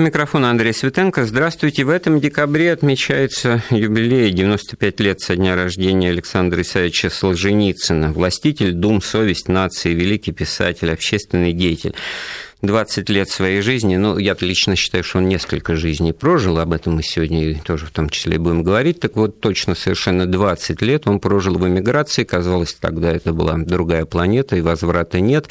Микрофон Андрей Светенко. Здравствуйте. В этом декабре отмечается юбилей 95 лет со дня рождения Александра Исаевича Солженицына. Властитель, дум, совесть нации, великий писатель, общественный деятель. 20 лет своей жизни, ну, я лично считаю, что он несколько жизней прожил, об этом мы сегодня тоже в том числе будем говорить, так вот, точно совершенно 20 лет он прожил в эмиграции, казалось, тогда это была другая планета, и возврата нет.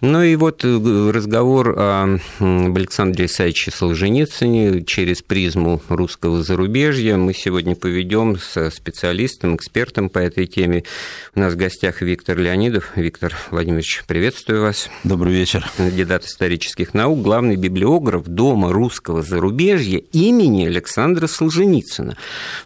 Ну и вот э, разговор о Александре Исаевиче Солженицыне через призму русского зарубежья мы сегодня поведем с специалистом, экспертом по этой теме. У нас в гостях Виктор Леонидов. Виктор Владимирович, приветствую вас. Добрый вечер. Кандидат исторических наук, главный библиограф Дома русского зарубежья имени Александра Солженицына.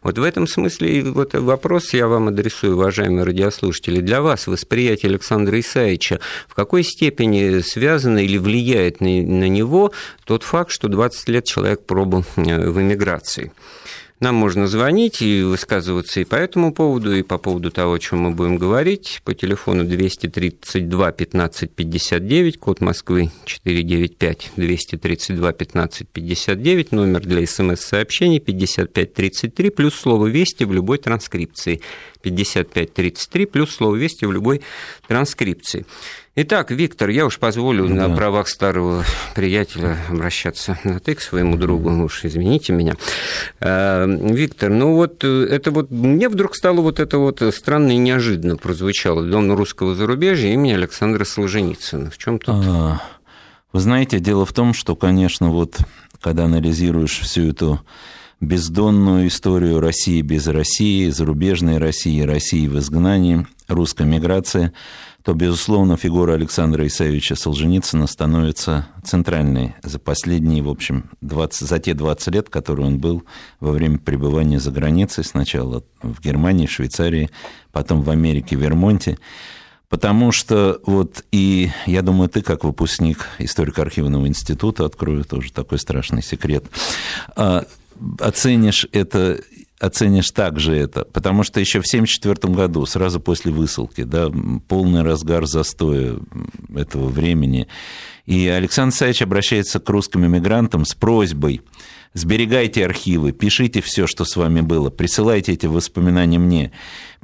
Вот в этом смысле вот вопрос я вам адресую, уважаемые радиослушатели. Для вас восприятие Александра Исаевича в какой степени связано или влияет на, него тот факт, что 20 лет человек пробыл э, в эмиграции? Нам можно звонить и высказываться и по этому поводу, и по поводу того, о чем мы будем говорить. По телефону 232 15 59, код Москвы 495 232 15 59, номер для смс-сообщений 5533, плюс слово «Вести» в любой транскрипции. 5533, плюс слово «Вести» в любой транскрипции. Итак, Виктор, я уж позволю да. на правах старого приятеля обращаться на ты к своему другу, уж извините меня. А, Виктор, ну вот э, это вот мне вдруг стало вот это вот странно и неожиданно прозвучало. Дом русского зарубежья имени Александра Солженицына. В чем тут? А, вы знаете, дело в том, что, конечно, вот когда анализируешь всю эту бездонную историю России без России, зарубежной России, России в изгнании, русской миграции – то, безусловно, фигура Александра Исаевича Солженицына становится центральной за последние, в общем, 20, за те 20 лет, которые он был во время пребывания за границей, сначала в Германии, Швейцарии, потом в Америке, в Вермонте. Потому что вот и, я думаю, ты как выпускник историко-архивного института, открою тоже такой страшный секрет, а, оценишь это оценишь также это, потому что еще в 1974 году, сразу после высылки, да, полный разгар застоя этого времени, и Александр Саевич обращается к русским иммигрантам с просьбой сберегайте архивы, пишите все, что с вами было, присылайте эти воспоминания мне.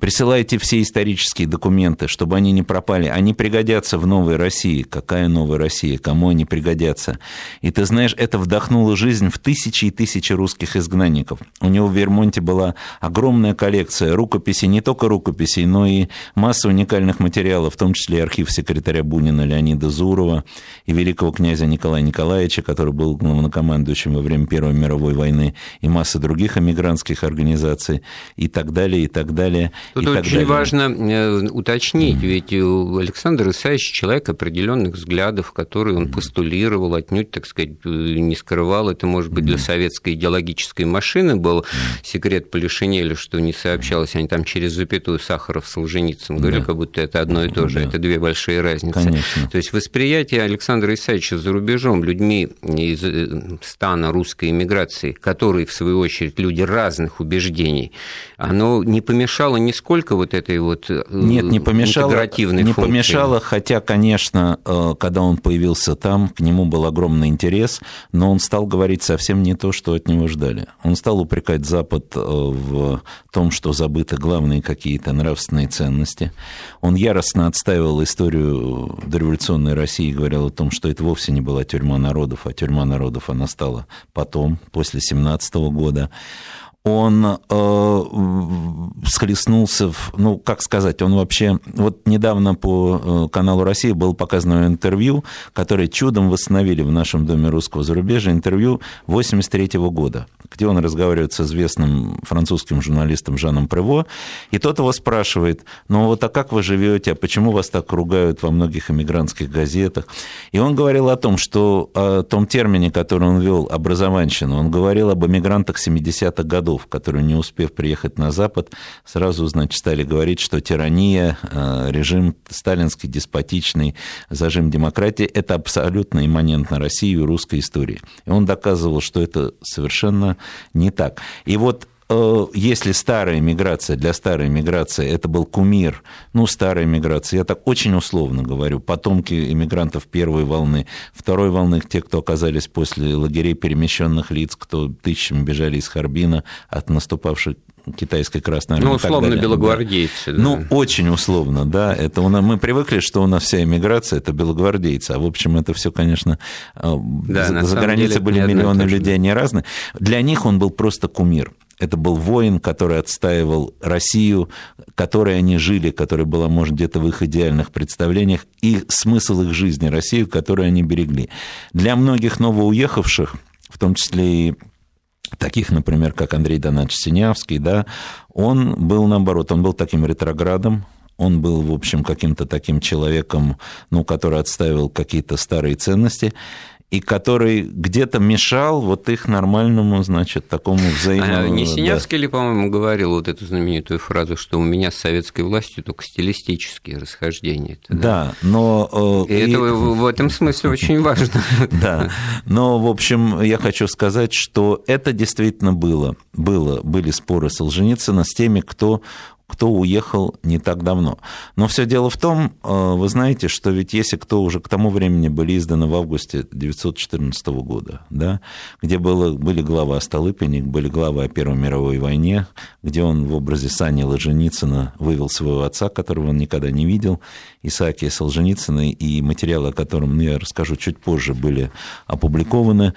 Присылайте все исторические документы, чтобы они не пропали. Они пригодятся в новой России. Какая новая Россия? Кому они пригодятся? И ты знаешь, это вдохнуло жизнь в тысячи и тысячи русских изгнанников. У него в Вермонте была огромная коллекция рукописей, не только рукописей, но и масса уникальных материалов, в том числе и архив секретаря Бунина Леонида Зурова и великого князя Николая Николаевича, который был главнокомандующим во время Первой мировой войны, и масса других эмигрантских организаций, и так далее, и так далее. Тут очень далее. важно э, уточнить, mm-hmm. ведь у Александра Исаевича человек определенных взглядов, которые он постулировал, отнюдь, так сказать, э, не скрывал. Это, может быть, для советской идеологической машины был секрет Полишинеля, что не сообщалось, они там через запятую Сахаров Солженицын говорили, да. как будто это одно и то же, да. это две большие разницы. Конечно. То есть восприятие Александра Исаевича за рубежом людьми из э, стана русской эмиграции, которые, в свою очередь, люди разных убеждений, оно не помешало ни сколько вот этой вот э, Нет, не помешало, не функции. помешало, хотя, конечно, э, когда он появился там, к нему был огромный интерес, но он стал говорить совсем не то, что от него ждали. Он стал упрекать Запад в том, что забыты главные какие-то нравственные ценности. Он яростно отстаивал историю дореволюционной России и говорил о том, что это вовсе не была тюрьма народов, а тюрьма народов она стала потом, после 17 года. Он э, схлестнулся, в, ну, как сказать, он вообще... Вот недавно по э, каналу России было показано интервью, которое чудом восстановили в нашем Доме русского зарубежья, интервью 83 года, где он разговаривает с известным французским журналистом Жаном Прево, и тот его спрашивает, ну вот а как вы живете, а почему вас так ругают во многих эмигрантских газетах? И он говорил о том, что о том термине, который он вел, образованщину, он говорил об эмигрантах 70-х годов, годов, которые, не успев приехать на Запад, сразу, значит, стали говорить, что тирания, э, режим сталинский, деспотичный, зажим демократии – это абсолютно имманентно России и русской истории. И он доказывал, что это совершенно не так. И вот если старая миграция, для старой миграции это был кумир, ну, старая миграция, я так очень условно говорю, потомки иммигрантов первой волны, второй волны, те, кто оказались после лагерей перемещенных лиц, кто тысячами бежали из Харбина от наступавшей китайской красной армии. Ну, условно, белогвардейцы. Да. Ну, очень условно, да. Это у нас, мы привыкли, что у нас вся иммиграция – это белогвардейцы, а в общем это все, конечно, э, да, за, за границей были миллионы людей, они разные. Для них он был просто кумир. Это был воин, который отстаивал Россию, которой они жили, которая была, может, где-то в их идеальных представлениях, и смысл их жизни, Россию, которую они берегли. Для многих новоуехавших, в том числе и таких, например, как Андрей Донатович Синявский, да, он был наоборот, он был таким ретроградом, он был, в общем, каким-то таким человеком, ну, который отстаивал какие-то старые ценности и который где-то мешал вот их нормальному, значит, такому. А не Синявский да. ли, по-моему, говорил вот эту знаменитую фразу, что у меня с советской властью только стилистические расхождения? да? да, но... Э, и, и это в этом смысле очень важно. Да, но, в общем, я хочу сказать, что это действительно было. было были споры Солженицына с теми, кто кто уехал не так давно. Но все дело в том, э, вы знаете, что ведь если кто уже к тому времени были изданы в августе 1914 года, да, где было, были главы Столыпиник, были главы о Первой мировой войне, где он в образе Сани Ложеницына вывел своего отца, которого он никогда не видел, Исаакия Солженицына, и материалы, о котором я расскажу чуть позже, были опубликованы.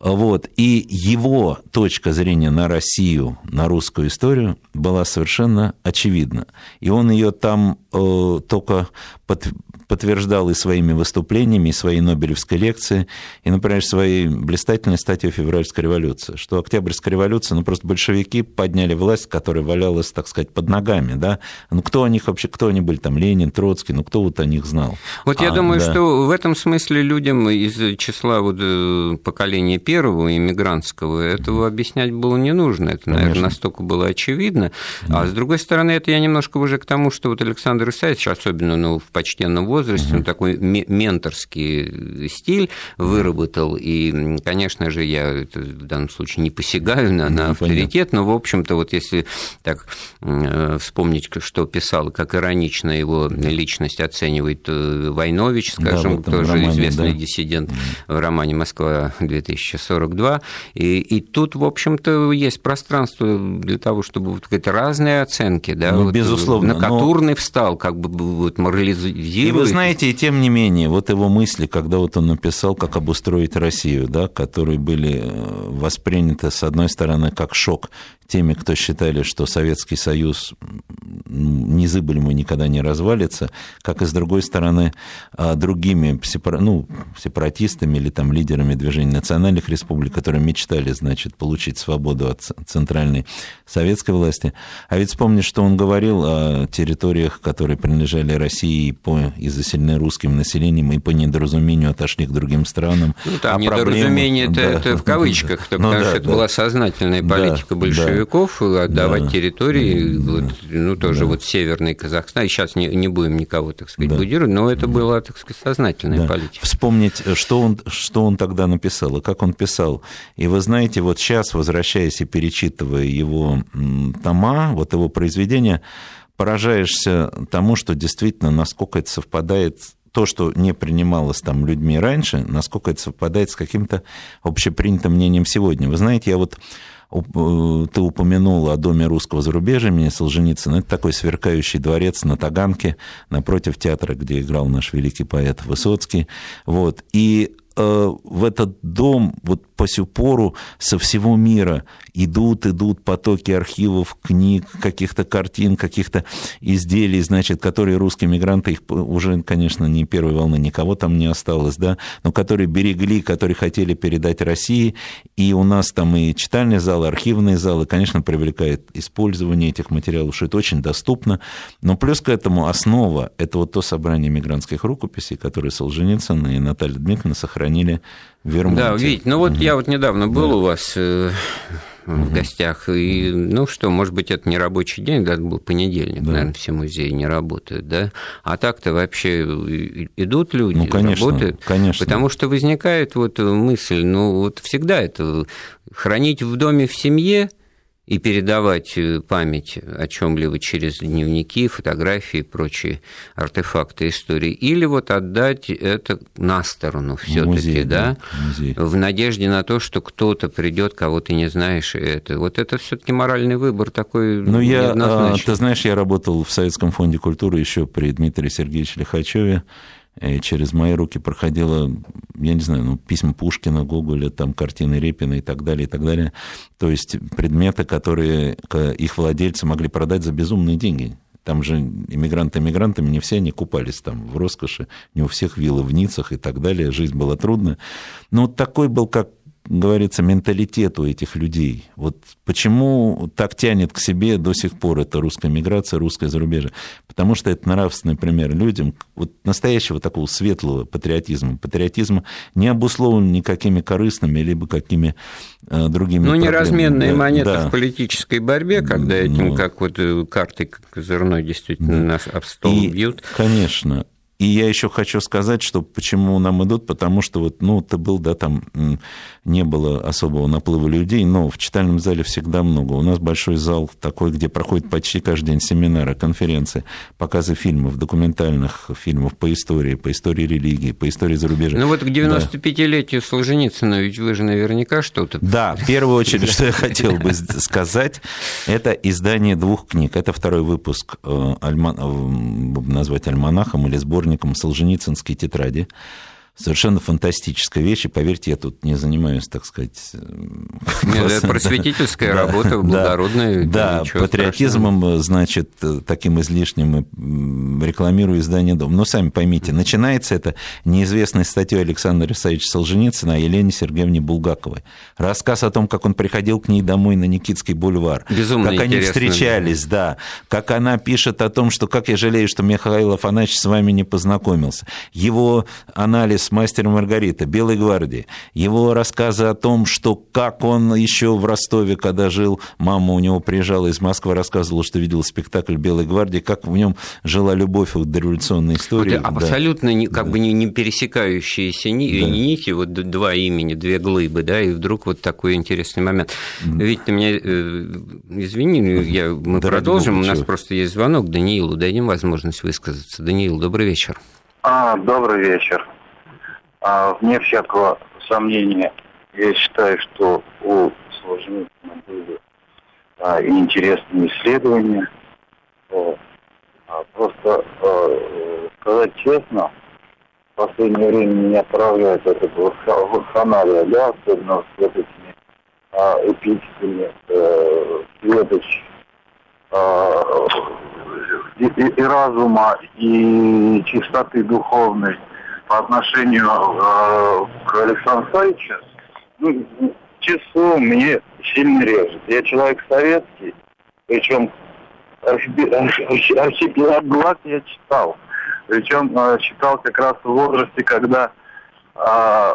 Вот. И его точка зрения на Россию, на русскую историю была совершенно очевидна. И он ее там э, только под, подтверждал и своими выступлениями, и своей Нобелевской лекции, и, например, своей блистательной статьей «Февральская революция», что Октябрьская революция, ну, просто большевики подняли власть, которая валялась, так сказать, под ногами, да, ну, кто о них вообще, кто они были, там, Ленин, Троцкий, ну, кто вот о них знал? Вот а, я думаю, да. что в этом смысле людям из числа вот э, поколения первого, иммигрантского, этого объяснять было не нужно, это, наверное, Конечно. настолько было очевидно, да. а с другой стороны, это я немножко уже к тому, что вот Александр Исаевич, особенно ну, в почтенном возрасте, угу. он такой менторский стиль выработал, и, конечно же, я в данном случае не посягаю на, на авторитет, но, в общем-то, вот если так э, вспомнить, что писал, как иронично его личность оценивает э, Войнович, скажем, да, тоже романе, известный да. диссидент в романе «Москва-2042», и, и тут, в общем-то, есть пространство для того, чтобы вот какие-то разные оценки, да, ну, вот, безусловно, на Катурный но... встал, как бы вот морализирует. Знаете, и тем не менее, вот его мысли, когда вот он написал, как обустроить Россию, да, которые были э, восприняты, с одной стороны, как шок теми, кто считали, что Советский Союз незыблемо никогда не развалится, как и с другой стороны а, другими ну, сепаратистами или там лидерами движения национальных республик, которые мечтали, значит, получить свободу от центральной советской власти. А ведь вспомни, что он говорил о территориях, которые принадлежали России по, и заселены русским населением, и по недоразумению отошли к другим странам. Ну, там недоразумение проблемы... это, да. это в кавычках, ну, потому да, что да, это да. была сознательная политика да, большевиков да. отдавать да. территории, вот, ну, тоже да. вот северный Казахстан, и сейчас не, не будем никого, так сказать, да. будировать, но это была, так сказать, сознательная да. политика. Вспомнить, что он, что он тогда написал, и как он писал. И вы знаете, вот сейчас, возвращаясь и перечитывая его тома, вот его произведения, поражаешься тому, что действительно, насколько это совпадает то, что не принималось там людьми раньше, насколько это совпадает с каким-то общепринятым мнением сегодня. Вы знаете, я вот Э, ты упомянул о доме русского зарубежья имени Солженицына. Это такой сверкающий дворец на Таганке, напротив театра, где играл наш великий поэт Высоцкий. Вот. И в этот дом вот по сю пору со всего мира. Идут, идут потоки архивов, книг, каких-то картин, каких-то изделий, значит, которые русские мигранты, их уже, конечно, не первой волны, никого там не осталось, да, но которые берегли, которые хотели передать России, и у нас там и читальный зал, и архивные залы, конечно, привлекает использование этих материалов, что это очень доступно, но плюс к этому основа – это вот то собрание мигрантских рукописей, которые Солженицын и Наталья Дмитриевна сохранили в Вермонте. Да, видите, ну вот угу. я вот недавно был да. у вас э, в угу. гостях, и, ну что, может быть, это не рабочий день, да, это был понедельник, да. наверное, все музеи не работают, да, а так-то вообще идут люди, ну, конечно, работают, конечно. потому что возникает вот мысль, ну вот всегда это хранить в доме в семье – и передавать э, память о чем-либо через дневники, фотографии и прочие артефакты истории, или вот отдать это на сторону все-таки, да, музей. в надежде на то, что кто-то придет, кого ты не знаешь, и это. Вот это все-таки моральный выбор такой. Ну, я, а, ты знаешь, я работал в Советском фонде культуры еще при Дмитрии Сергеевиче Лихачеве. И через мои руки проходило, я не знаю, ну, письма Пушкина, Гоголя, там, картины Репина и так далее, и так далее. То есть предметы, которые их владельцы могли продать за безумные деньги. Там же иммигранты иммигрантами, не все они купались там в роскоши, не у всех виллы в Ницах и так далее, жизнь была трудная. Но такой был, как говорится, менталитет у этих людей. Вот почему так тянет к себе до сих пор эта русская миграция, русское зарубежье? Потому что это нравственный пример людям вот настоящего такого светлого патриотизма. Патриотизм не обусловлен никакими корыстными либо какими э, другими Ну, не разменные да, монеты да. в политической борьбе, когда этим, ну, как вот э, карты козырной действительно да. нас об стол и, бьют. Конечно. И я еще хочу сказать, что почему нам идут, потому что вот, ну, ты был, да, там не было особого наплыва людей, но в читальном зале всегда много. У нас большой зал такой, где проходит почти каждый день семинары, конференции, показы фильмов, документальных фильмов по истории, по истории религии, по истории зарубежья. Ну вот к 95-летию да. Солженицына ведь вы же наверняка что-то... Да, в первую очередь, что я хотел бы сказать, это издание двух книг. Это второй выпуск, э, назвать альманахом или сборником сборником «Солженицынские тетради». Совершенно фантастическая вещь, и поверьте, я тут не занимаюсь, так сказать... Нет, это просветительская да, работа, благородная. Да, да патриотизмом, страшного. значит, таким излишним рекламирую издание «Дом». Но сами поймите, начинается это неизвестной статьей Александра Исаевича Солженицына о Елене Сергеевне Булгаковой. Рассказ о том, как он приходил к ней домой на Никитский бульвар. Безумно Как они встречались, да. Как она пишет о том, что как я жалею, что Михаил Афанасьевич с вами не познакомился. Его анализ с «Мастером Маргарита», «Белой гвардии», его рассказы о том, что как он еще в Ростове, когда жил, мама у него приезжала из Москвы, рассказывала, что видела спектакль «Белой гвардии», как в нем жила любовь к дореволюционной истории. Вот абсолютно да. как бы не, не пересекающиеся ни, да. нити, вот два имени, две глыбы, да, и вдруг вот такой интересный момент. Ведь ты меня, э, извини, я, мы да продолжим, у нас просто есть звонок Даниилу, дадим возможность высказаться. Даниил, добрый вечер. А, добрый вечер. А, вне всякого сомнения, я считаю, что у Солженицына были а, интересные исследования. Вот. А, просто а, сказать честно, в последнее время меня отправляют этот вакханалия, да, особенно с этими а, эпитетами э, светоч а, и, и, и разума, и чистоты духовной – по отношению э, к Александру Савичу, ну, число мне сильно режет. Я человек советский, причем архипелаг ГУЛАГ я читал. Причем э, читал как раз в возрасте, когда э,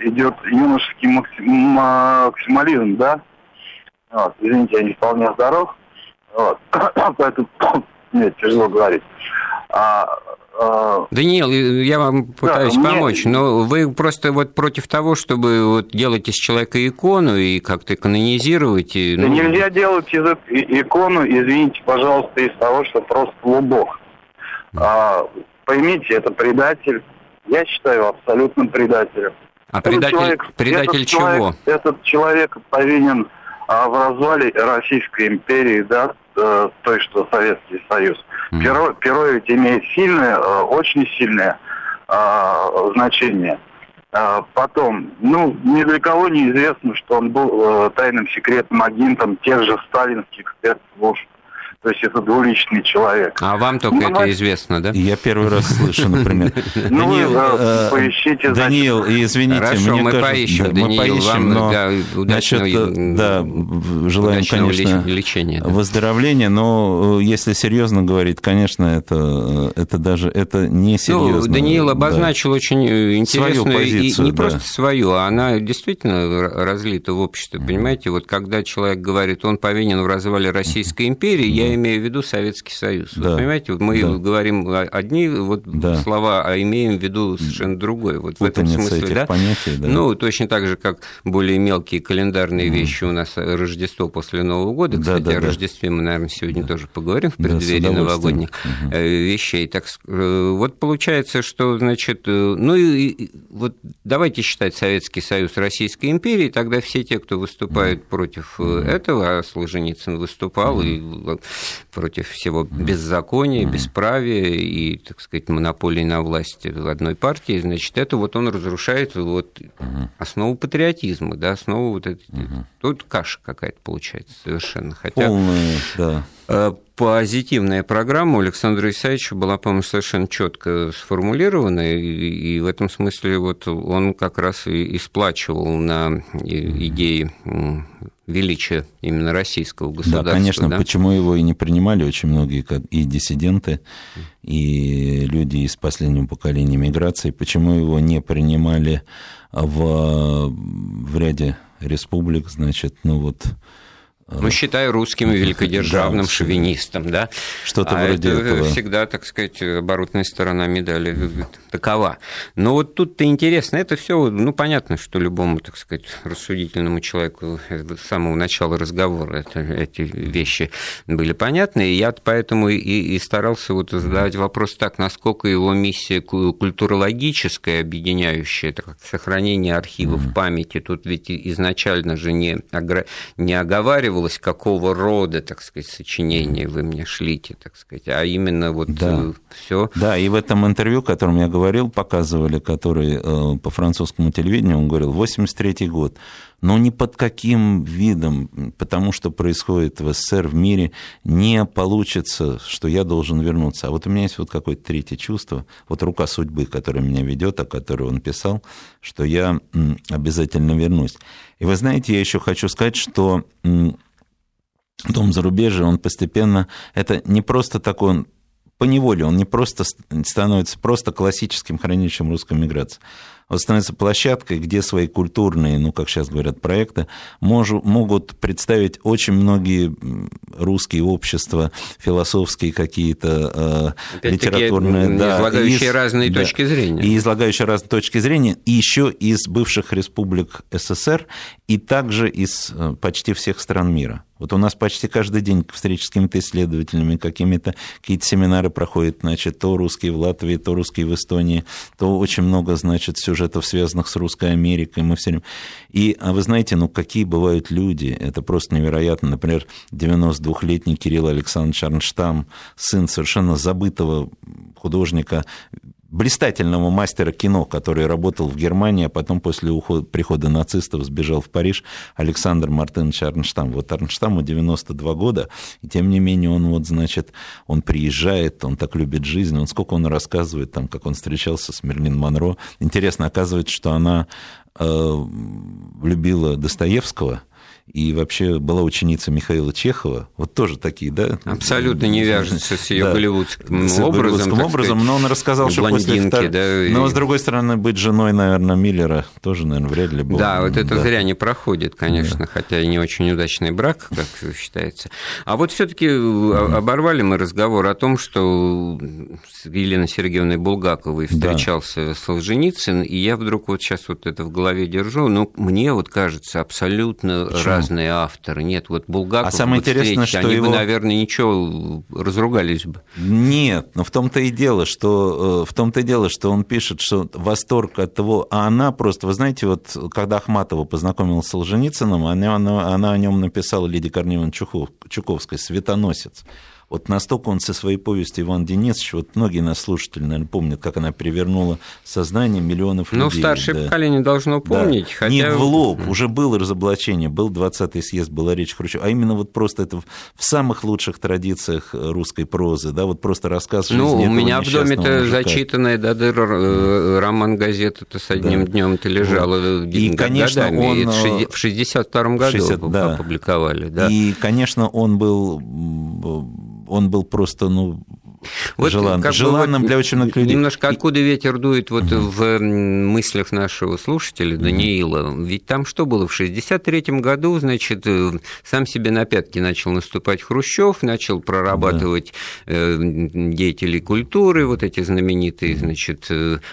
идет юношеский максимализм, да? Вот, извините, я не вполне здоров. Вот. Поэтому мне тяжело говорить. А, а, Даниил, я вам пытаюсь да, помочь, мне... но вы просто вот против того, чтобы вот делать из человека икону и как-то канонизировать. И, ну... Да нельзя делать из икону, извините, пожалуйста, из того, что просто лубок. А, поймите, это предатель. Я считаю абсолютным предателем. А этот предатель, человек, предатель этот чего? Человек, этот человек повинен а, в развале Российской империи, да, э, той, что Советский Союз. Mm. Перо, перо ведь имеет сильное, э, очень сильное э, значение. Э, потом, ну, ни для кого не известно, что он был э, тайным секретным агентом тех же сталинских спецслужб. То есть это двуличный человек. А вам только ну, это известно, да? Я первый раз слышу, например. Ну, Даниил, э, поищите. Даниил, извините, мне мы кажется, поищем, да, мы поищем, но да, насчет, да, желаем, конечно, лечения, да. выздоровления, но э, если серьезно говорить, конечно, это, это даже это не серьезно. Ну, Даниил обозначил да. очень э, интересную, позицию, и не да. просто свою, а она действительно разлита в обществе, понимаете? Вот когда человек говорит, он повинен в развале Российской империи, я я имею в виду Советский Союз. Да. Вы понимаете, мы да. говорим одни вот да. слова, а имеем в виду совершенно другое. Вот в этом смысле, да? понятий, да. Ну, точно так же, как более мелкие календарные mm. вещи у нас Рождество после Нового года. Кстати, да, да, о Рождестве мы, наверное, сегодня да. тоже поговорим в преддверии да, новогодних угу. вещей. Так вот получается, что, значит, ну и вот давайте считать Советский Союз Российской империей, тогда все те, кто выступает mm. против mm. этого, а Солженицын выступал mm. и против всего беззакония, бесправия и, так сказать, монополии на власть в одной партии, значит, это вот он разрушает вот основу патриотизма, да, основу вот этой... Тут каша какая-то получается совершенно. Хотя... Полная, да. э, позитивная программа у Александра Исаевича была, по-моему, совершенно четко сформулирована, и, и в этом смысле вот он как раз и, и сплачивал на идеи величия именно российского государства. Да, конечно, да? почему его и не принимали очень многие и диссиденты, и люди из последнего поколения миграции, почему его не принимали в, в ряде республик, значит, ну вот ну, считай русским великодержавным шовинистом, да? Что-то а вроде это этого. всегда, так сказать, оборотная сторона медали такова. Но вот тут-то интересно, это все, ну, понятно, что любому, так сказать, рассудительному человеку с самого начала разговора это, эти вещи были понятны, и я поэтому и, и старался вот задавать вопрос так, насколько его миссия культурологическая, объединяющая, это как сохранение архивов mm-hmm. памяти, тут ведь изначально же не, не оговаривал оговаривалось, какого рода, так сказать, сочинения вы мне шлите, так сказать, а именно вот да. Э, все. Да, и в этом интервью, о котором я говорил, показывали, который э, по французскому телевидению, он говорил, 83 год, но ни под каким видом, потому что происходит в СССР, в мире, не получится, что я должен вернуться. А вот у меня есть вот какое-то третье чувство, вот рука судьбы, которая меня ведет, о которой он писал, что я обязательно вернусь. И вы знаете, я еще хочу сказать, что дом зарубежья, он постепенно, это не просто такой, по неволе, он не просто становится просто классическим хранилищем русской миграции вот становится площадкой, где свои культурные, ну, как сейчас говорят, проекты можу, могут представить очень многие русские общества, философские какие-то, э, литературные... Да, излагающие из, разные да, точки зрения. И излагающие разные точки зрения, и еще из бывших республик СССР, и также из э, почти всех стран мира. Вот у нас почти каждый день встречи с какими-то исследователями, какими-то какие-то семинары проходят, значит, то русские в Латвии, то русские в Эстонии, то очень много, значит, сюжетов, связанных с Русской Америкой, мы все время... И, а вы знаете, ну, какие бывают люди, это просто невероятно. Например, 92-летний Кирилл Александрович Арнштам, сын совершенно забытого художника блистательного мастера кино, который работал в Германии, а потом после ухода, прихода нацистов сбежал в Париж, Александр Мартынович Арнштам. Вот Арнштаму 92 года, и тем не менее он вот, значит, он приезжает, он так любит жизнь, он сколько он рассказывает, там, как он встречался с Мерлин Монро. Интересно, оказывается, что она э, любила Достоевского – и вообще была ученица Михаила Чехова, вот тоже такие, да? Абсолютно не вяжется с ее да, голливудским с образом. Голливудским образом, сказать, но он рассказал, что после втор... да, Но, и... с другой стороны, быть женой, наверное, Миллера тоже, наверное, вряд ли было. Да, вот это да. зря не проходит, конечно, да. хотя и не очень удачный брак, как считается. А вот все таки оборвали мы разговор о том, что с Еленой Сергеевной Булгаковой встречался да. Солженицын, и я вдруг вот сейчас вот это в голове держу, ну, мне вот кажется абсолютно Почему? Разные авторы. Нет, вот Булгаков, а самое интересное, что они его... бы, наверное, ничего, разругались бы. Нет, но в том-то и дело, что э, в том-то и дело, что он пишет, что восторг от того, а она просто, вы знаете, вот когда Ахматова познакомилась с Солженицыным, она, она, она о нем написала Лидия Корнеевна Чуковская «Светоносец». Вот настолько он со своей повестью Иван Денисович, вот многие нас слушатели, наверное, помнят, как она перевернула сознание миллионов ну, людей. Ну, старшее да. поколение должно помнить. Да. Хотя... Не в лоб, уже было разоблачение, был 20-й съезд, была речь Хрущева, а именно вот просто это в самых лучших традициях русской прозы, да, вот просто рассказ жизни Ну, у меня в доме-то зачитанная, да, да, э, роман газеты-то с одним да. днем ты лежала вот. И, конечно, он... в 62-м году 60, да. опубликовали, да. И, конечно, он был он был просто, ну, вот, желан, как желанным вот, для очень многих людей. Немножко откуда ветер дует вот угу. в мыслях нашего слушателя Даниила. Угу. Ведь там что было? В 1963 году, значит, э, сам себе на пятки начал наступать Хрущев, начал прорабатывать да. деятелей культуры, вот эти знаменитые, значит,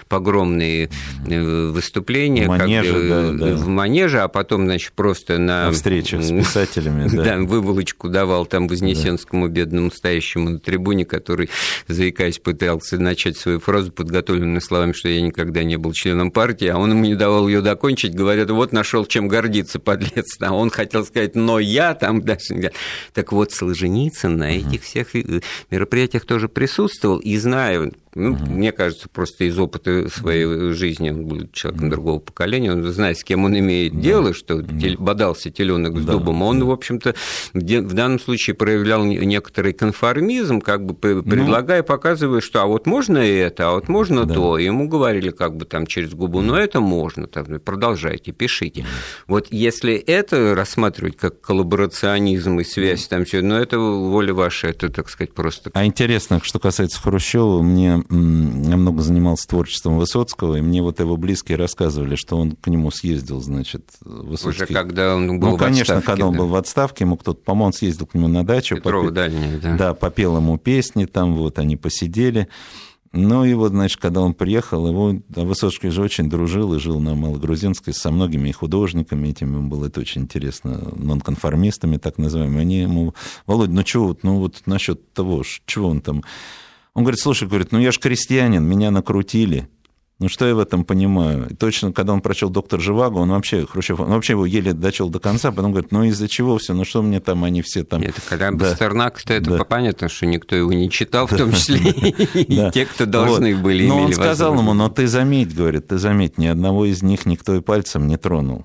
погромные выступления. Манеже, как, да, да. В манеже, а потом, значит, просто на... На встречах с писателями, да. Да, выволочку давал там Вознесенскому бедному стоящему на трибуне, который, заикаясь, пытался начать свою фразу, подготовленную словами, что я никогда не был членом партии, а он ему не давал ее докончить, говорят, вот нашел чем гордиться, подлец. А он хотел сказать, но я там дальше. Так вот, Солженицын на этих всех э, мероприятиях тоже присутствовал, и знаю, ну, угу. Мне кажется, просто из опыта своей жизни, он был человеком другого поколения, он знает, с кем он имеет да. дело, что да. бодался теленок с да. дубом, он, в общем-то, в данном случае проявлял некоторый конформизм, как бы ну. предлагая, ну, показывая, что а вот можно это, а вот можно да. то. Ему говорили как бы там через губу, но это можно, там, продолжайте, пишите. Вот если это рассматривать как коллаборационизм и связь, там все, ну это воля ваша, это, так сказать, просто... А интересно, что касается Хрущева, мне я много занимался творчеством Высоцкого, и мне вот его близкие рассказывали, что он к нему съездил, значит, Высоцкий. Уже когда он был Ну, конечно, отставке, когда он был в отставке, ему кто-то, по-моему, он съездил к нему на дачу. Петрова попе... дальняя, да. Да, попел ему песни там, вот, они посидели. Ну и вот, значит, когда он приехал, его Высоцкий же очень дружил и жил на Малогрузинской со многими художниками, этим ему было это очень интересно, нонконформистами так называемыми. Они ему, Володь, ну чего, ну вот насчет того, чего он там он говорит, слушай, говорит, ну я же крестьянин, меня накрутили. Ну что я в этом понимаю? И точно, когда он прочел «Доктор Живаго», он вообще, Хрущев, он вообще его еле дочел до конца, потом говорит, ну из-за чего все, ну что мне там, они все там... Нет, когда да. Пастернак-то это да. понятно, что никто его не читал, в том числе и те, кто должны были, Но он сказал ему, но ты заметь, говорит, ты заметь, ни одного из них никто и пальцем не тронул.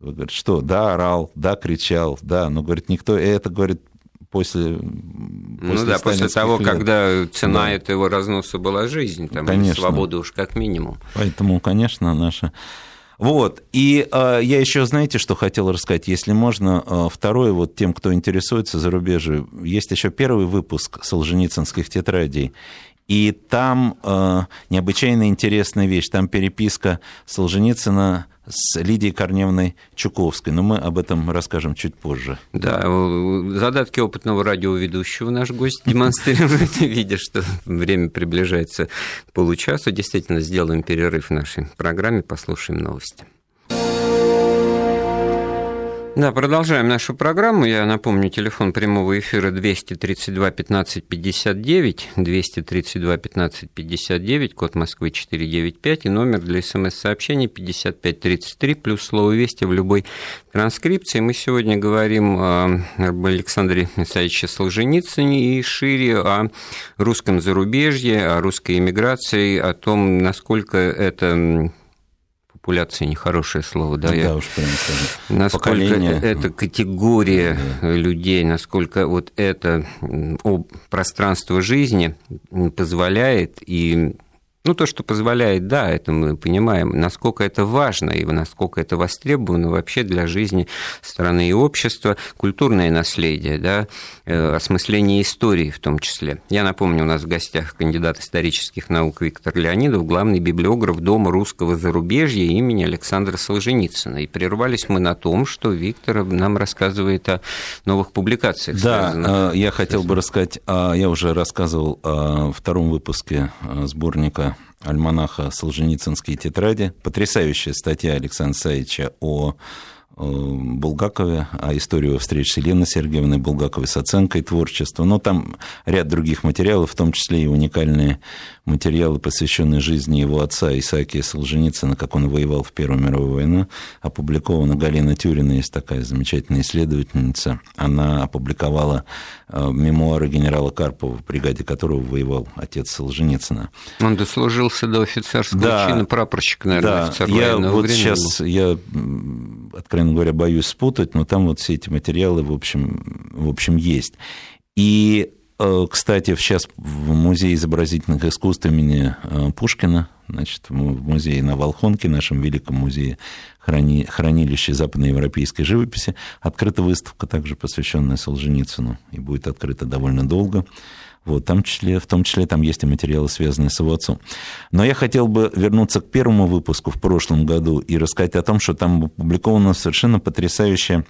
Говорит, что? Да, орал, да, кричал, да, но, говорит, никто, и это, говорит, после, ну да, после того, лет. когда цена да. этого разноса была жизнь, там, конечно. свобода уж как минимум. Поэтому, конечно, наша... Вот, и э, я еще, знаете, что хотел рассказать, если можно, э, второе, вот тем, кто интересуется зарубежью, есть еще первый выпуск Солженицынских тетрадей, и там э, необычайно интересная вещь, там переписка Солженицына с Лидией Корневной Чуковской, но мы об этом расскажем чуть позже. Да, задатки опытного радиоведущего наш гость демонстрирует, видя, что время приближается к получасу. Действительно, сделаем перерыв в нашей программе, послушаем новости. Да, продолжаем нашу программу. Я напомню, телефон прямого эфира 232 15 59, 232 15 59, код Москвы 495 и номер для смс-сообщений 5533, плюс слово «Вести» в любой транскрипции. Мы сегодня говорим об Александре Исаевиче Солженицыне и шире о русском зарубежье, о русской эмиграции, о том, насколько это популяция нехорошее слово, да? Да, я, уж прям Насколько Поколение. эта категория да. людей, насколько вот это пространство жизни позволяет и ну, то, что позволяет, да, это мы понимаем, насколько это важно и насколько это востребовано вообще для жизни страны и общества, культурное наследие, да, э, осмысление истории в том числе. Я напомню, у нас в гостях кандидат исторических наук Виктор Леонидов, главный библиограф Дома русского зарубежья имени Александра Солженицына. И прервались мы на том, что Виктор нам рассказывает о новых публикациях. Да, э, я хотел бы рассказать, а, я уже рассказывал о втором выпуске э, сборника альманаха «Солженицынские тетради». Потрясающая статья Александра Саича о Булгакове, а историю встреч с Еленой Сергеевной Булгаковой с оценкой творчества. Но там ряд других материалов, в том числе и уникальные материалы, посвященные жизни его отца Исаакия Солженицына, как он воевал в Первую мировую войну, опубликована Галина Тюрина, есть такая замечательная исследовательница. Она опубликовала э, мемуары генерала Карпова, в бригаде которого воевал отец Солженицына. Он дослужился до офицерского да, чина прапорщика, наверное, да, офицер я вот времени. сейчас, я, откровенно говоря, боюсь спутать, но там вот все эти материалы, в общем, в общем есть. И кстати, сейчас в Музее изобразительных искусств имени э, Пушкина, значит, в музее на Волхонке, нашем великом музее храни, хранилище западноевропейской живописи, открыта выставка, также посвященная Солженицыну, и будет открыта довольно долго. Вот, там числе, в том числе там есть и материалы, связанные с его отцом. Но я хотел бы вернуться к первому выпуску в прошлом году и рассказать о том, что там опубликована совершенно потрясающая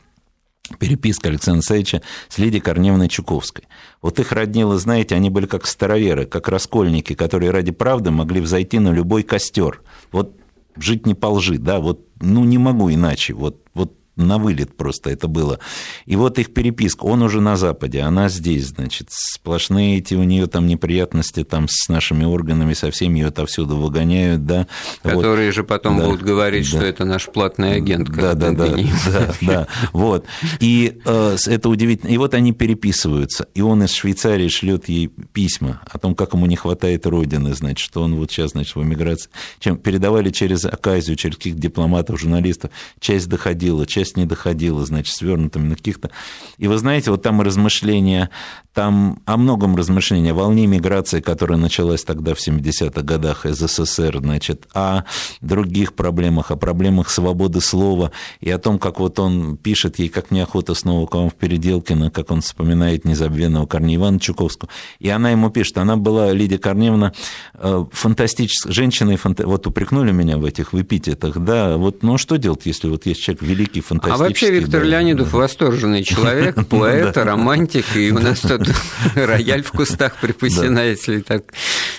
переписка Александра Саевича с Лидией Корневной Чуковской. Вот их роднило, знаете, они были как староверы, как раскольники, которые ради правды могли взойти на любой костер. Вот жить не по лжи, да, вот, ну, не могу иначе, вот, вот на вылет просто это было. И вот их переписка, он уже на Западе, она здесь, значит, сплошные эти у нее там неприятности там с нашими органами, со всеми ее отовсюду выгоняют, да. Которые вот. же потом да, будут говорить, да. что это наш платный агент. Да, да, да, да, да, вот. И э, это удивительно. И вот они переписываются, и он из Швейцарии шлет ей письма о том, как ему не хватает родины, значит, что он вот сейчас, значит, в эмиграции. Чем передавали через оказию, через каких-то дипломатов, журналистов, часть доходила, часть часть не доходила, значит, свернутыми на каких-то... И вы знаете, вот там размышления, там о многом размышления, о волне миграции, которая началась тогда в 70-х годах из СССР, значит, о других проблемах, о проблемах свободы слова и о том, как вот он пишет ей, как неохота снова к вам в Переделкино, как он вспоминает незабвенного Корнея Ивана Чуковского. И она ему пишет, она была, Лидия Корневна, э, фантастической женщиной, фанта... вот упрекнули меня в этих в эпитетах, да, вот, ну что делать, если вот есть человек великий, фантастический, а вообще Виктор да, Леонидов да. восторженный человек, поэт, романтик, и у нас тут рояль в кустах припасена, если так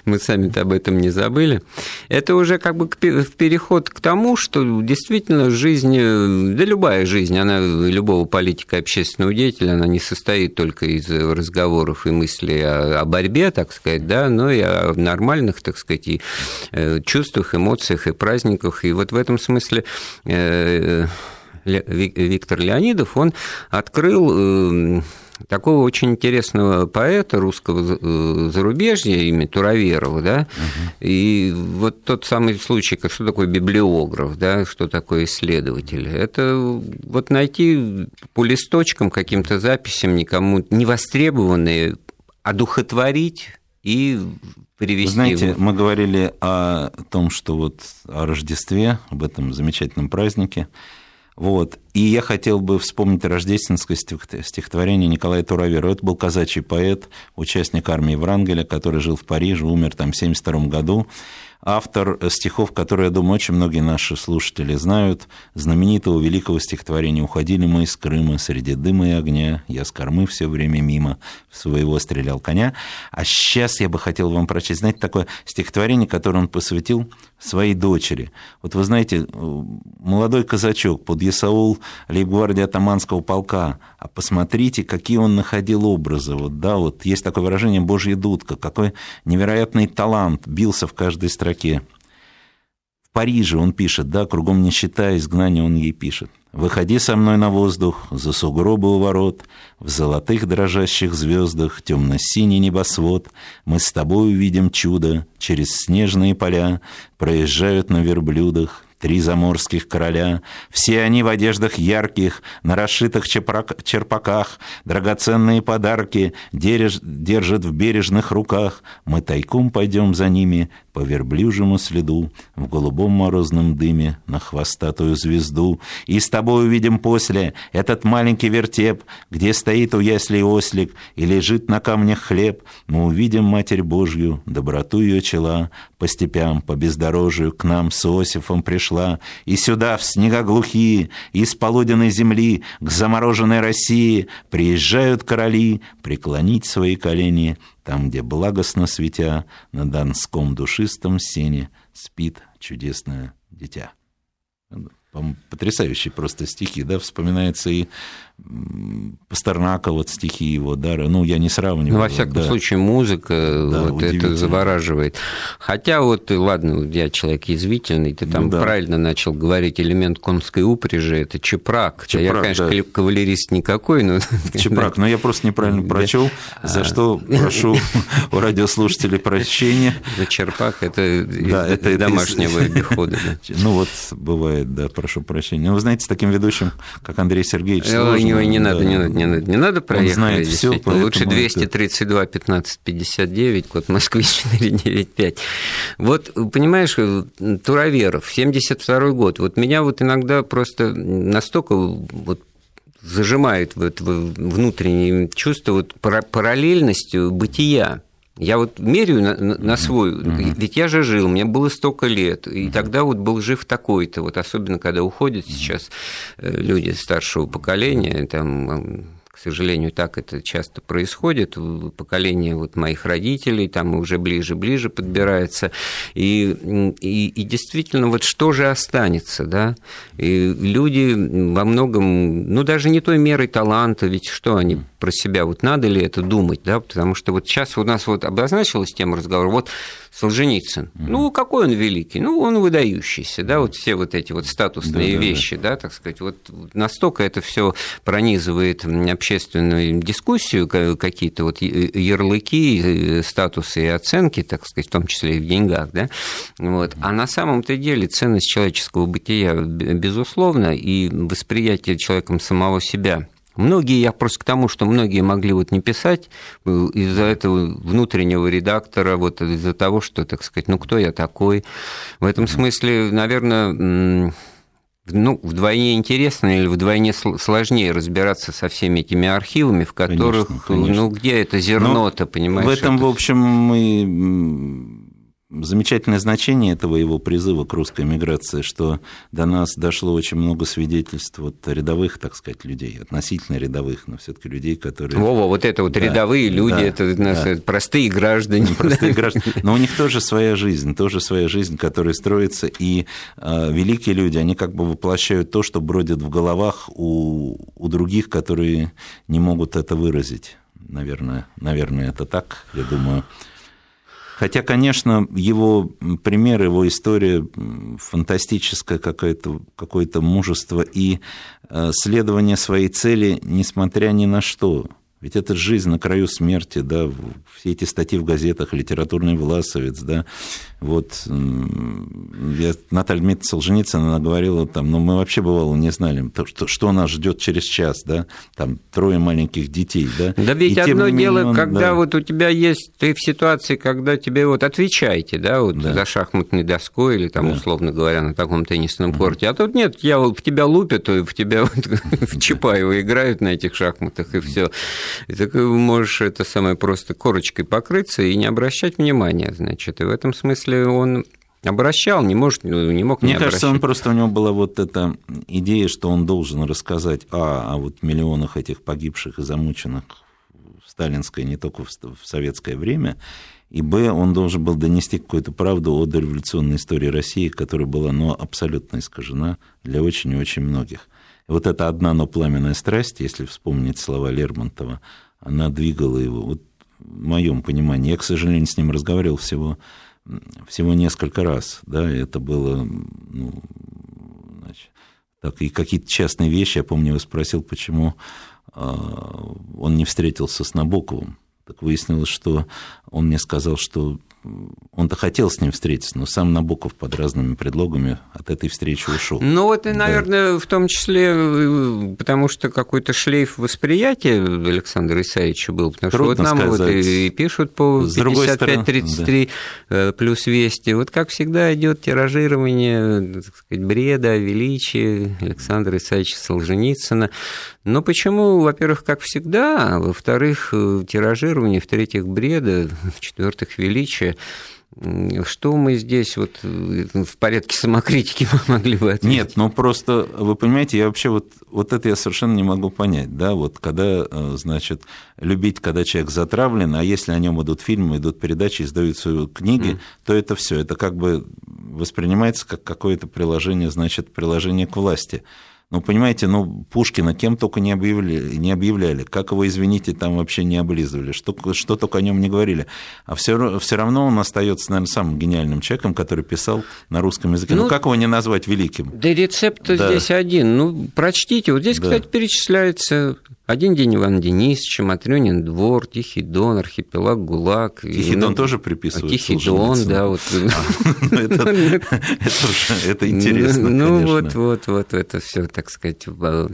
мы сами-то об этом не забыли. Это уже как бы переход к тому, что действительно жизнь, да любая жизнь, она любого политика, общественного деятеля, она не состоит только из разговоров и мыслей о, о борьбе, так сказать, да, но и о нормальных, так сказать, и э, чувствах, эмоциях и праздниках. И вот в этом смысле э, Виктор Леонидов, он открыл э, такого очень интересного поэта русского э, зарубежья, имя Туроверова, да, угу. и вот тот самый случай, как что такое библиограф, да, что такое исследователь, это вот найти по листочкам, каким-то записям никому не востребованные, одухотворить и привести. Вы знаете, его. мы говорили о том, что вот о Рождестве, об этом замечательном празднике, вот. И я хотел бы вспомнить рождественское стихотворение Николая Туравера. Это был казачий поэт, участник армии Врангеля, который жил в Париже, умер там в 1972 году автор стихов, которые, я думаю, очень многие наши слушатели знают, знаменитого великого стихотворения «Уходили мы из Крыма среди дыма и огня, я с кормы все время мимо своего стрелял коня». А сейчас я бы хотел вам прочесть, знаете, такое стихотворение, которое он посвятил своей дочери. Вот вы знаете, молодой казачок под Ясаул лейбгвардии атаманского полка, а посмотрите, какие он находил образы. Вот, да, вот есть такое выражение «божья дудка», какой невероятный талант бился в каждой строке. В Париже он пишет, да, кругом нищета, изгнание он ей пишет. Выходи со мной на воздух, за сугробы у ворот, В золотых дрожащих звездах темно-синий небосвод. Мы с тобой увидим чудо, через снежные поля Проезжают на верблюдах три заморских короля, все они в одеждах ярких, на расшитых черпаках, драгоценные подарки держат в бережных руках. Мы тайком пойдем за ними по верблюжьему следу, в голубом морозном дыме на хвостатую звезду. И с тобой увидим после этот маленький вертеп, где стоит у ясли ослик и лежит на камнях хлеб. Мы увидим Матерь Божью, доброту ее чела, по степям, по бездорожью к нам с Иосифом пришла, и сюда, в снега глухие, из полуденной земли к замороженной России приезжают короли преклонить свои колени там, где благостно светя на донском душистом сене спит чудесное дитя. Потрясающие просто стихи, да, вспоминается и Пастернака, вот стихи его, да, ну, я не сравниваю. Ну, во всяком да. случае, музыка, да, вот это завораживает. Хотя вот, ладно, я человек язвительный, ты там ну, да. правильно начал говорить, элемент конской упряжи, это чепрак. чепрак я, конечно, да. кавалерист никакой, но... Чепрак, но я просто неправильно прочел, за что прошу у радиослушателей прощения. За черпак, это это домашнего обихода. Ну, вот бывает, да, прошу прощения. Ну, вы знаете, с таким ведущим, как Андрей Сергеевич, не, не надо, не надо, не надо, не надо проехать. Он знает все, Лучше 232 15 59, код Москвы 495. Вот, понимаешь, Туроверов, 72 год. Вот меня вот иногда просто настолько вот зажимает вот внутреннее чувство вот параллельностью бытия. Я вот меряю на, на свой, mm-hmm. ведь я же жил, мне было столько лет, и mm-hmm. тогда вот был жив такой-то, вот особенно когда уходят сейчас э, люди старшего поколения, там к сожалению, так это часто происходит. Поколение вот моих родителей там уже ближе-ближе подбирается. И, и, и действительно, вот что же останется, да? И люди во многом, ну, даже не той мерой таланта, ведь что они про себя, вот надо ли это думать, да? Потому что вот сейчас у нас вот обозначилась тема разговора, вот Солженицын. Mm-hmm. Ну, какой он великий? Ну, он выдающийся, да, вот все вот эти вот статусные да, вещи, да, да. да, так сказать, вот настолько это все пронизывает общественную дискуссию, какие-то вот ярлыки, статусы и оценки, так сказать, в том числе и в деньгах, да, вот. А на самом-то деле ценность человеческого бытия, безусловно, и восприятие человеком самого себя – Многие, я просто к тому, что многие могли вот не писать э, из-за этого внутреннего редактора, вот из-за того, что, так сказать, ну кто я такой. В этом смысле, наверное, ну, вдвойне интересно или вдвойне сложнее разбираться со всеми этими архивами, в которых, конечно, конечно. ну, где это зерно-то, понимаешь? В этом, это... в общем, мы замечательное значение этого его призыва к русской миграции, что до нас дошло очень много свидетельств вот рядовых, так сказать, людей, относительно рядовых, но все-таки людей, которые... Вова, вот это вот да, рядовые люди, да, это нас да. простые граждане. Простые граждане. Но у них тоже своя жизнь, тоже своя жизнь, которая строится, и э, великие люди, они как бы воплощают то, что бродит в головах у, у других, которые не могут это выразить. Наверное, наверное, это так, я думаю. Хотя, конечно, его пример, его история фантастическое какое-то какое мужество и э, следование своей цели, несмотря ни на что. Ведь это жизнь на краю смерти, да, все эти статьи в газетах, литературный власовец, да, вот, я, Наталья Дмитриевна Солженицына, она говорила там, ну, мы вообще, бывало, не знали, что, что нас ждет через час, да, там, трое маленьких детей, да. Да ведь И одно дело, он, когда да, вот у тебя есть, ты в ситуации, когда тебе вот отвечаете, да, вот да. за шахматной доской или там, да. условно говоря, на таком теннисном корте, а тут нет, я, в тебя лупят, в тебя вот, в Чапаева играют на этих шахматах, и все. И ты можешь это самое просто корочкой покрыться и не обращать внимания, значит, и в этом смысле он обращал, не, может, не мог Мне не кажется, он просто у него была вот эта идея, что он должен рассказать а, о вот миллионах этих погибших и замученных в сталинское, не только в, в советское время, и б, он должен был донести какую-то правду о дореволюционной истории России, которая была ну, абсолютно искажена для очень и очень многих. Вот эта одна, но пламенная страсть, если вспомнить слова Лермонтова, она двигала его. Вот в моем понимании, я, к сожалению, с ним разговаривал всего всего несколько раз, да, это было, ну, значит, так, и какие-то частные вещи, я помню, я спросил, почему а, он не встретился с Набоковым, так выяснилось, что он мне сказал, что он-то хотел с ним встретиться, но сам Набоков под разными предлогами от этой встречи ушел. Ну вот, и, наверное, да. в том числе, э, потому что какой-то шлейф восприятия Александра Исаевича был, потому Трудно что вот нам сказать. вот и, пишут по 55-33 да. Э, плюс Вести. Вот как всегда идет тиражирование так сказать, бреда, величия Александра Исаевича Солженицына. Но почему, во-первых, как всегда, а во-вторых, э, тиражирование, в-третьих, бреда, в-четвертых, величие. Что мы здесь вот э, в порядке самокритики могли бы ответить? Нет, ну просто, вы понимаете, я вообще вот, вот это я совершенно не могу понять, да, вот когда, э, значит, любить, когда человек затравлен, а если о нем идут фильмы, идут передачи, издаются книги, mm. то это все, это как бы воспринимается как какое-то приложение, значит, приложение к власти. Ну, понимаете, ну, Пушкина кем только не объявляли, не объявляли, как его, извините, там вообще не облизывали, что, что только о нем не говорили. А все, все равно он остается, наверное, самым гениальным человеком, который писал на русском языке. Ну, ну как его не назвать великим? Да рецепт да. здесь один. Ну, прочтите. Вот здесь, да. кстати, перечисляется один день Иван Денисович, Матрёнин двор, Тихий Дон, архипелаг ГУЛАГ. Тихий Дон тоже приписывают? Тихий Дон, да. Вот. А, ну, это интересно, Ну, вот, вот, вот, это все, так сказать, к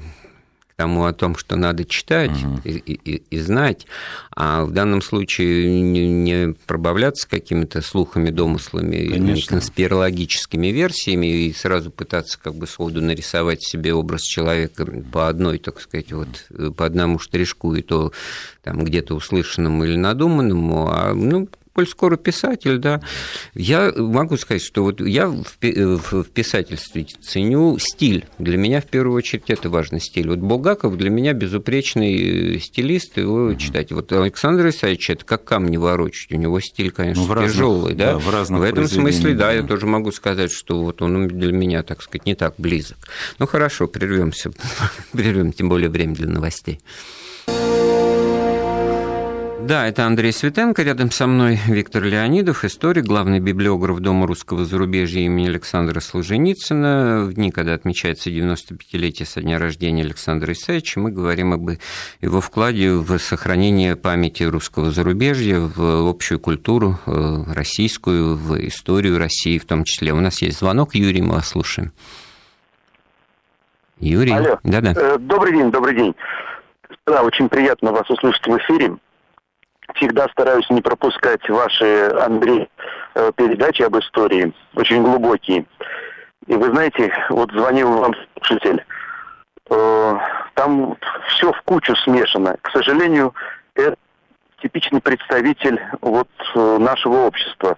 тому о том, что надо читать угу. и, и, и знать, а в данном случае не, не пробавляться какими-то слухами, домыслами, Конечно. конспирологическими версиями и сразу пытаться как бы своду нарисовать себе образ человека по одной, так сказать, вот по одному штришку, и то там где-то услышанному или надуманному, а ну, коль скоро писатель, да. Я могу сказать, что вот я в писательстве ценю стиль. Для меня в первую очередь это важный стиль. Вот Булгаков для меня безупречный стилист, его читать. Вот Александр Исаевич это как камни ворочать. У него стиль, конечно, ну, тяжелый, да. да в, разных в этом смысле, да, да, я тоже могу сказать, что вот он для меня, так сказать, не так близок. Ну хорошо, прервемся, прервем, тем более время для новостей. Да, это Андрей Светенко. Рядом со мной Виктор Леонидов, историк, главный библиограф Дома русского зарубежья имени Александра Солженицына. В дни, когда отмечается 95-летие со дня рождения Александра Исаевича, мы говорим об его вкладе в сохранение памяти русского зарубежья, в общую культуру э, российскую, в историю России в том числе. У нас есть звонок. Юрий, мы вас слушаем. Юрий. Алло. Да-да. Э, добрый день, добрый день. Да, очень приятно вас услышать в эфире всегда стараюсь не пропускать ваши, Андрей, э, передачи об истории, очень глубокие. И вы знаете, вот звонил вам слушатель, э, там все в кучу смешано. К сожалению, это типичный представитель вот э, нашего общества.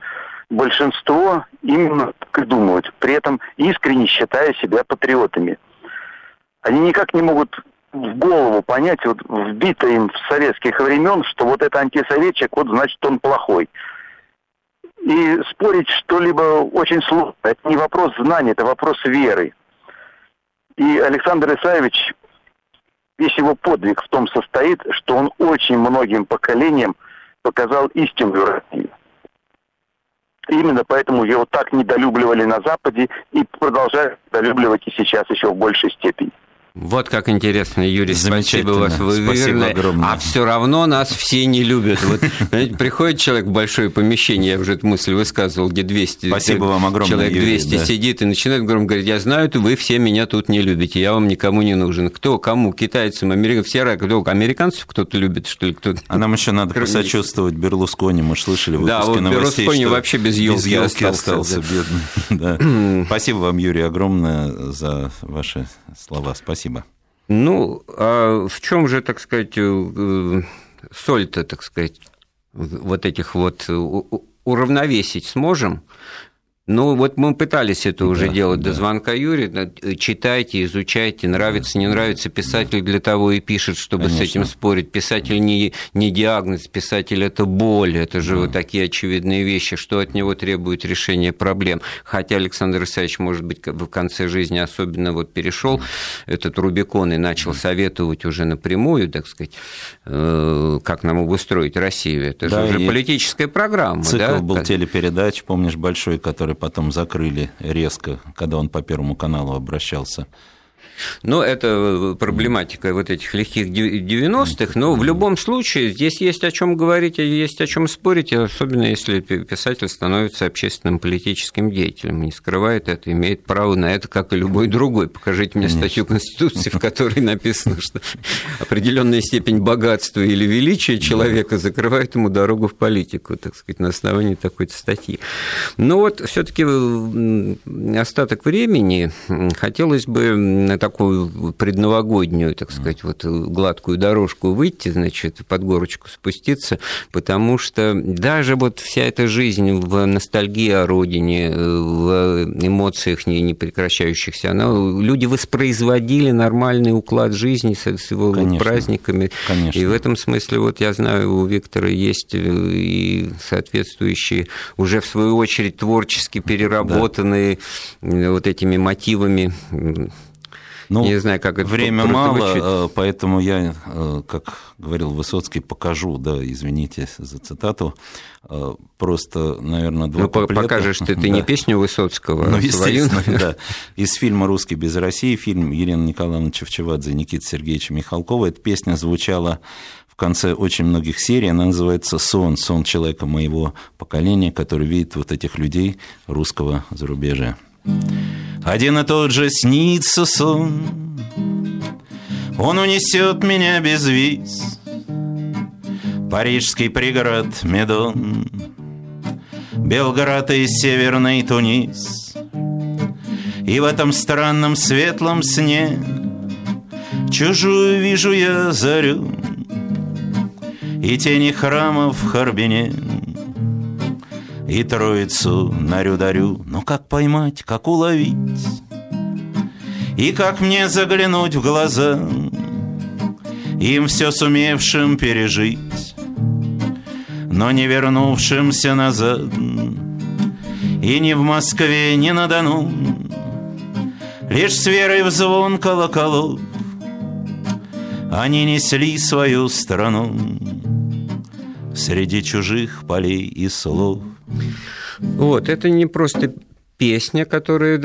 Большинство именно так и думают, при этом искренне считая себя патриотами. Они никак не могут в голову понять, вот вбито им с советских времен, что вот это антисоветчик, вот значит он плохой. И спорить что-либо очень сложно. Это не вопрос знания, это вопрос веры. И Александр Исаевич, весь его подвиг в том состоит, что он очень многим поколениям показал истинную Россию. Именно поэтому его так недолюбливали на Западе и продолжают недолюбливать и сейчас еще в большей степени. Вот как интересно, Юрий, спасибо вас, вы спасибо огромное. А все равно нас все не любят. Вот, приходит человек в большое помещение, я уже эту мысль высказывал, где 200 спасибо вам огромное, человек 200 Юрий, да. сидит и начинает громко говорить, я знаю, вы все меня тут не любите, я вам никому не нужен. Кто, кому, китайцам, американцам, все кто, американцев кто-то любит, что ли? Кто а нам еще надо посочувствовать Берлускони, мы слышали выпуски да, вот новостей, Берлускони вообще без елки, без елки остался, остался да. бедный. Спасибо вам, Юрий, огромное за ваши слова. Спасибо. Ну, а в чем же, так сказать, э, соль-то, так сказать, вот этих вот уравновесить сможем? Ну, вот мы пытались это уже да, делать да. до звонка Юрия. Читайте, изучайте, нравится, не нравится. Писатель для того и пишет, чтобы Конечно. с этим спорить. Писатель не, не диагноз, писатель – это боль. Это же да. вот такие очевидные вещи, что от него требует решения проблем. Хотя Александр Исаевич, может быть, в конце жизни особенно вот перешел этот Рубикон и начал советовать уже напрямую, так сказать, э, как нам обустроить Россию. Это да, же уже политическая программа. Цикл да? был телепередач, помнишь, большой, который потом закрыли резко, когда он по Первому каналу обращался ну, это проблематика вот этих легких 90-х, но в любом случае здесь есть о чем говорить, есть о чем спорить, особенно если писатель становится общественным политическим деятелем, не скрывает это, имеет право на это, как и любой другой. Покажите мне статью Конституции, в которой написано, что определенная степень богатства или величия человека закрывает ему дорогу в политику, так сказать, на основании такой-то статьи. Но вот все-таки остаток времени хотелось бы такую предновогоднюю, так сказать, вот гладкую дорожку выйти, значит, под горочку спуститься, потому что даже вот вся эта жизнь в ностальгии о родине, в эмоциях не, не прекращающихся, она, люди воспроизводили нормальный уклад жизни с, с его Конечно. праздниками. Конечно. И в этом смысле, вот я знаю, у Виктора есть и соответствующие уже в свою очередь творчески переработанные да. вот этими мотивами ну, не знаю, как это Время мало, звучит. Э, поэтому я, э, как говорил Высоцкий, покажу, да, извините за цитату, э, просто, наверное, два Ну, куплета. покажешь ты, ты да. не песню Высоцкого, ну, а естественно, свою. да. Из фильма «Русский без России», фильм Елены Николаевны Чевчевадзе и Никиты Сергеевича Михалкова. Эта песня звучала в конце очень многих серий. Она называется «Сон», сон человека моего поколения, который видит вот этих людей русского зарубежья. Один и тот же снится сон, Он унесет меня без виз. Парижский пригород Медон. Белград и северный Тунис. И в этом странном светлом сне Чужую вижу я зарю. И тени храмов в Харбине И троицу нарю-дарю. Но как поймать, как уловить? И как мне заглянуть в глаза? Им все сумевшим пережить Но не вернувшимся назад. И не в Москве, не на Дону Лишь с верой в звон колоколов они несли свою страну Среди чужих полей и слов. Вот, это не просто песня, которая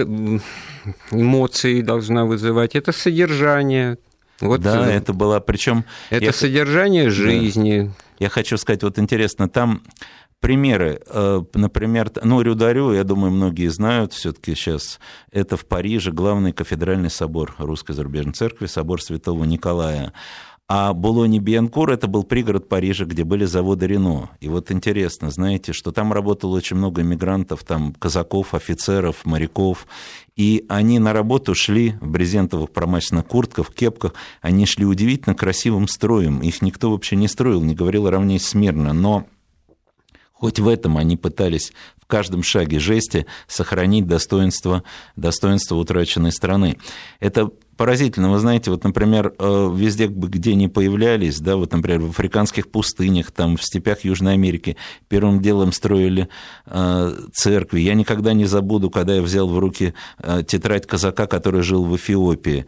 эмоции должна вызывать, это содержание. Вот да, это было, причем это я... содержание жизни. Да. Я хочу сказать, вот интересно, там примеры. Э, например, ну, Рюдарю, я думаю, многие знают все-таки сейчас. Это в Париже главный кафедральный собор Русской зарубежной церкви, собор Святого Николая. А Булони-Бианкур – это был пригород Парижа, где были заводы Рено. И вот интересно, знаете, что там работало очень много иммигрантов, там казаков, офицеров, моряков. И они на работу шли в брезентовых промасленных куртках, кепках. Они шли удивительно красивым строем. Их никто вообще не строил, не говорил равней смирно. Но Хоть в этом они пытались в каждом шаге жести сохранить достоинство, достоинство утраченной страны. Это поразительно. Вы знаете, вот, например, э, везде, где они появлялись, да, вот, например, в африканских пустынях, там, в степях Южной Америки, первым делом строили э, церкви. Я никогда не забуду, когда я взял в руки э, тетрадь казака, который жил в Эфиопии.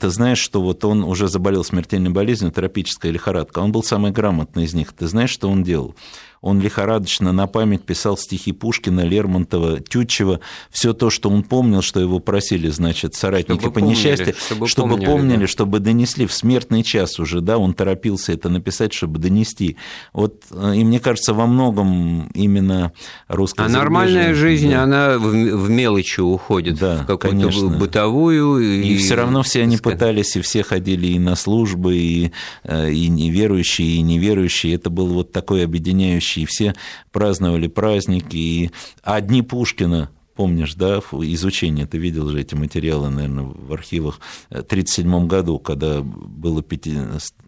Ты знаешь, что вот он уже заболел смертельной болезнью, тропическая лихорадка. Он был самый грамотный из них. Ты знаешь, что он делал? Он лихорадочно на память писал стихи Пушкина, Лермонтова, Тютчева, все то, что он помнил, что его просили, значит, соратники чтобы по помнили, несчастью, чтобы, чтобы помнили, помнили да. чтобы донесли в смертный час уже, да, он торопился это написать, чтобы донести. Вот, э, и мне кажется, во многом именно русская А нормальная жизнь, да. она в, в мелочи уходит, да, в какую-то бытовую. И, и все равно все они пытались, и все ходили и на службы, и, э, и неверующие, и неверующие. Это был вот такой объединяющий и все праздновали праздники, и одни Пушкина помнишь, да, изучение, ты видел же эти материалы, наверное, в архивах, в 1937 году, когда было пяти,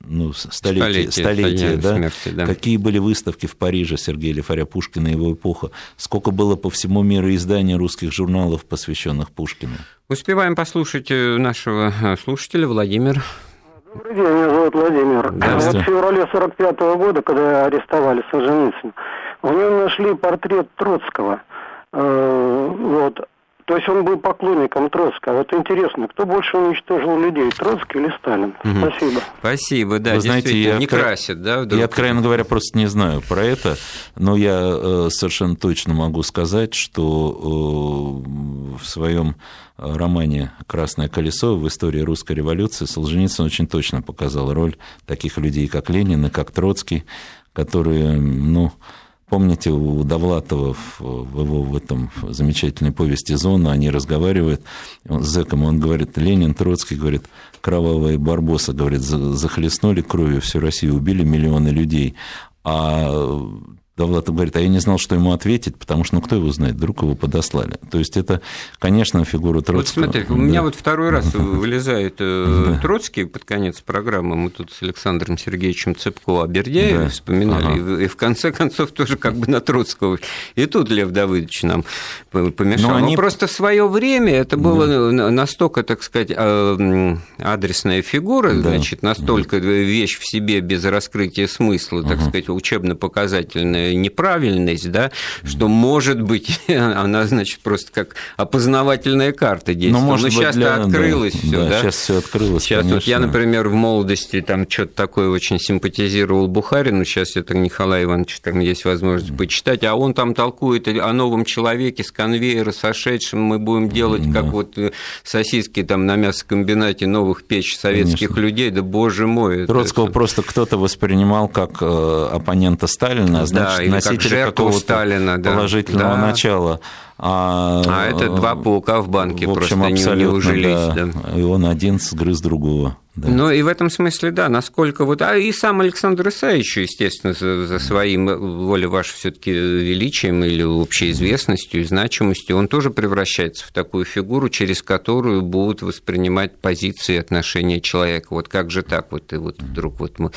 ну, столетие, столетие, столетие да? Смерти, да, какие были выставки в Париже Сергея Лифаря Пушкина и его эпоха, сколько было по всему миру изданий русских журналов, посвященных Пушкину. Успеваем послушать э, нашего э, слушателя Владимир. Добрый день, меня зовут Владимир. Вот в феврале 45 -го года, когда арестовали Солженицына, у него нашли портрет Троцкого. Э, вот. То есть он был поклонником Троцкого. Вот интересно, кто больше уничтожил людей, Троцкий или Сталин? Угу. Спасибо. Спасибо, да, Вы знаете, я не откро... красит, да? Вдруг? Я, откровенно говоря, просто не знаю про это, но я э, совершенно точно могу сказать, что э, в своем романе «Красное колесо» в истории русской революции Солженицын очень точно показал роль таких людей, как Ленин и как Троцкий, которые, ну, Помните, у Довлатова в, его в этом замечательной повести «Зона» они разговаривают с зэком, он говорит, Ленин, Троцкий, говорит, кровавые барбосы, говорит, захлестнули кровью всю Россию, убили миллионы людей, а Довлатов говорит, а я не знал, что ему ответить, потому что, ну, кто его знает, вдруг его подослали. То есть это, конечно, фигура Троцкого. Вот смотри, у меня вот второй раз вылезает э, Троцкий под конец программы, мы тут с Александром Сергеевичем Цепко о Бердяеве вспоминали, и в конце концов тоже как бы на Троцкого. И тут Лев Давыдович нам помешал. Но, просто в свое время это было настолько, так сказать, э, адресная фигура, значит, настолько вещь в себе без раскрытия смысла, так сказать, учебно-показательная неправильность, да, что, может быть, она, значит, просто как опознавательная карта действует. Но, может Но сейчас для... открылось да, все, да, да? Сейчас все открылось, Сейчас конечно. вот я, например, в молодости там что-то такое очень симпатизировал Бухарину, сейчас это Николай Иванович, там есть возможность почитать, а он там толкует о новом человеке с конвейера сошедшим, мы будем делать, да. как вот э, сосиски там на мясокомбинате новых печь советских конечно. людей, да боже мой. Троцкого это... просто кто-то воспринимал как э, оппонента Сталина, а значит, или носителя как Сталина, да. положительного да. начала. А, а это два паука в банке в общем, просто не, не ужились. Да. Да. И он один сгрыз другого. Да. Но и в этом смысле, да, насколько вот... А и сам Александр Исаевич, естественно, за, за своим э, волей вашей все таки величием или общей известностью и значимостью, он тоже превращается в такую фигуру, через которую будут воспринимать позиции и отношения человека. Вот как же так? Вот и вот вдруг вот мы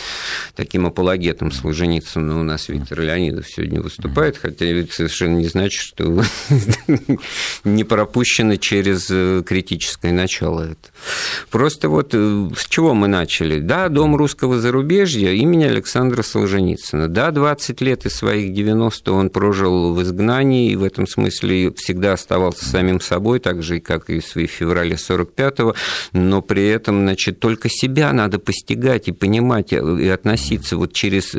таким апологетом Солженицына у нас Виктор Леонидов сегодня выступает, хотя это совершенно не значит, что не пропущено через э, критическое начало это. Просто вот э, чего мы начали? Да, Дом русского зарубежья имени Александра Солженицына. Да, 20 лет из своих 90 он прожил в изгнании, и в этом смысле всегда оставался самим собой, так же, как и в феврале 45-го, но при этом, значит, только себя надо постигать и понимать, э, и относиться вот через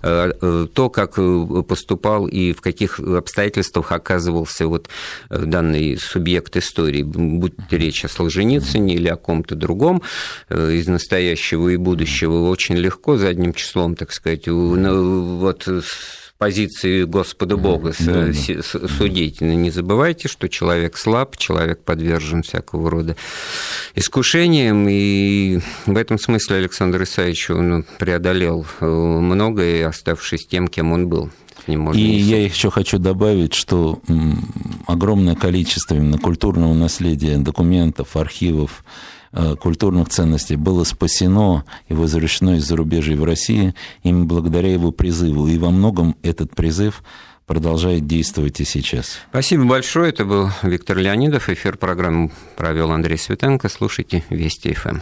то, как поступал и в каких обстоятельствах оказывался вот данный субъект истории, будь речь о Солженицыне или о ком-то другом э, из настоящего и будущего, очень легко задним числом, так сказать, ну, вот с позиции Господа Бога да, да. судить. Но не забывайте, что человек слаб, человек подвержен всякого рода искушениям, и в этом смысле Александр Исаевич он преодолел э, многое, оставшись тем, кем он был. Ним можно... И я еще хочу добавить, что огромное количество именно культурного наследия, документов, архивов, э, культурных ценностей было спасено и возвращено из зарубежья в России именно благодаря его призыву. И во многом этот призыв продолжает действовать и сейчас. Спасибо большое. Это был Виктор Леонидов. Эфир программы провел Андрей Светенко. Слушайте Вести ФМ.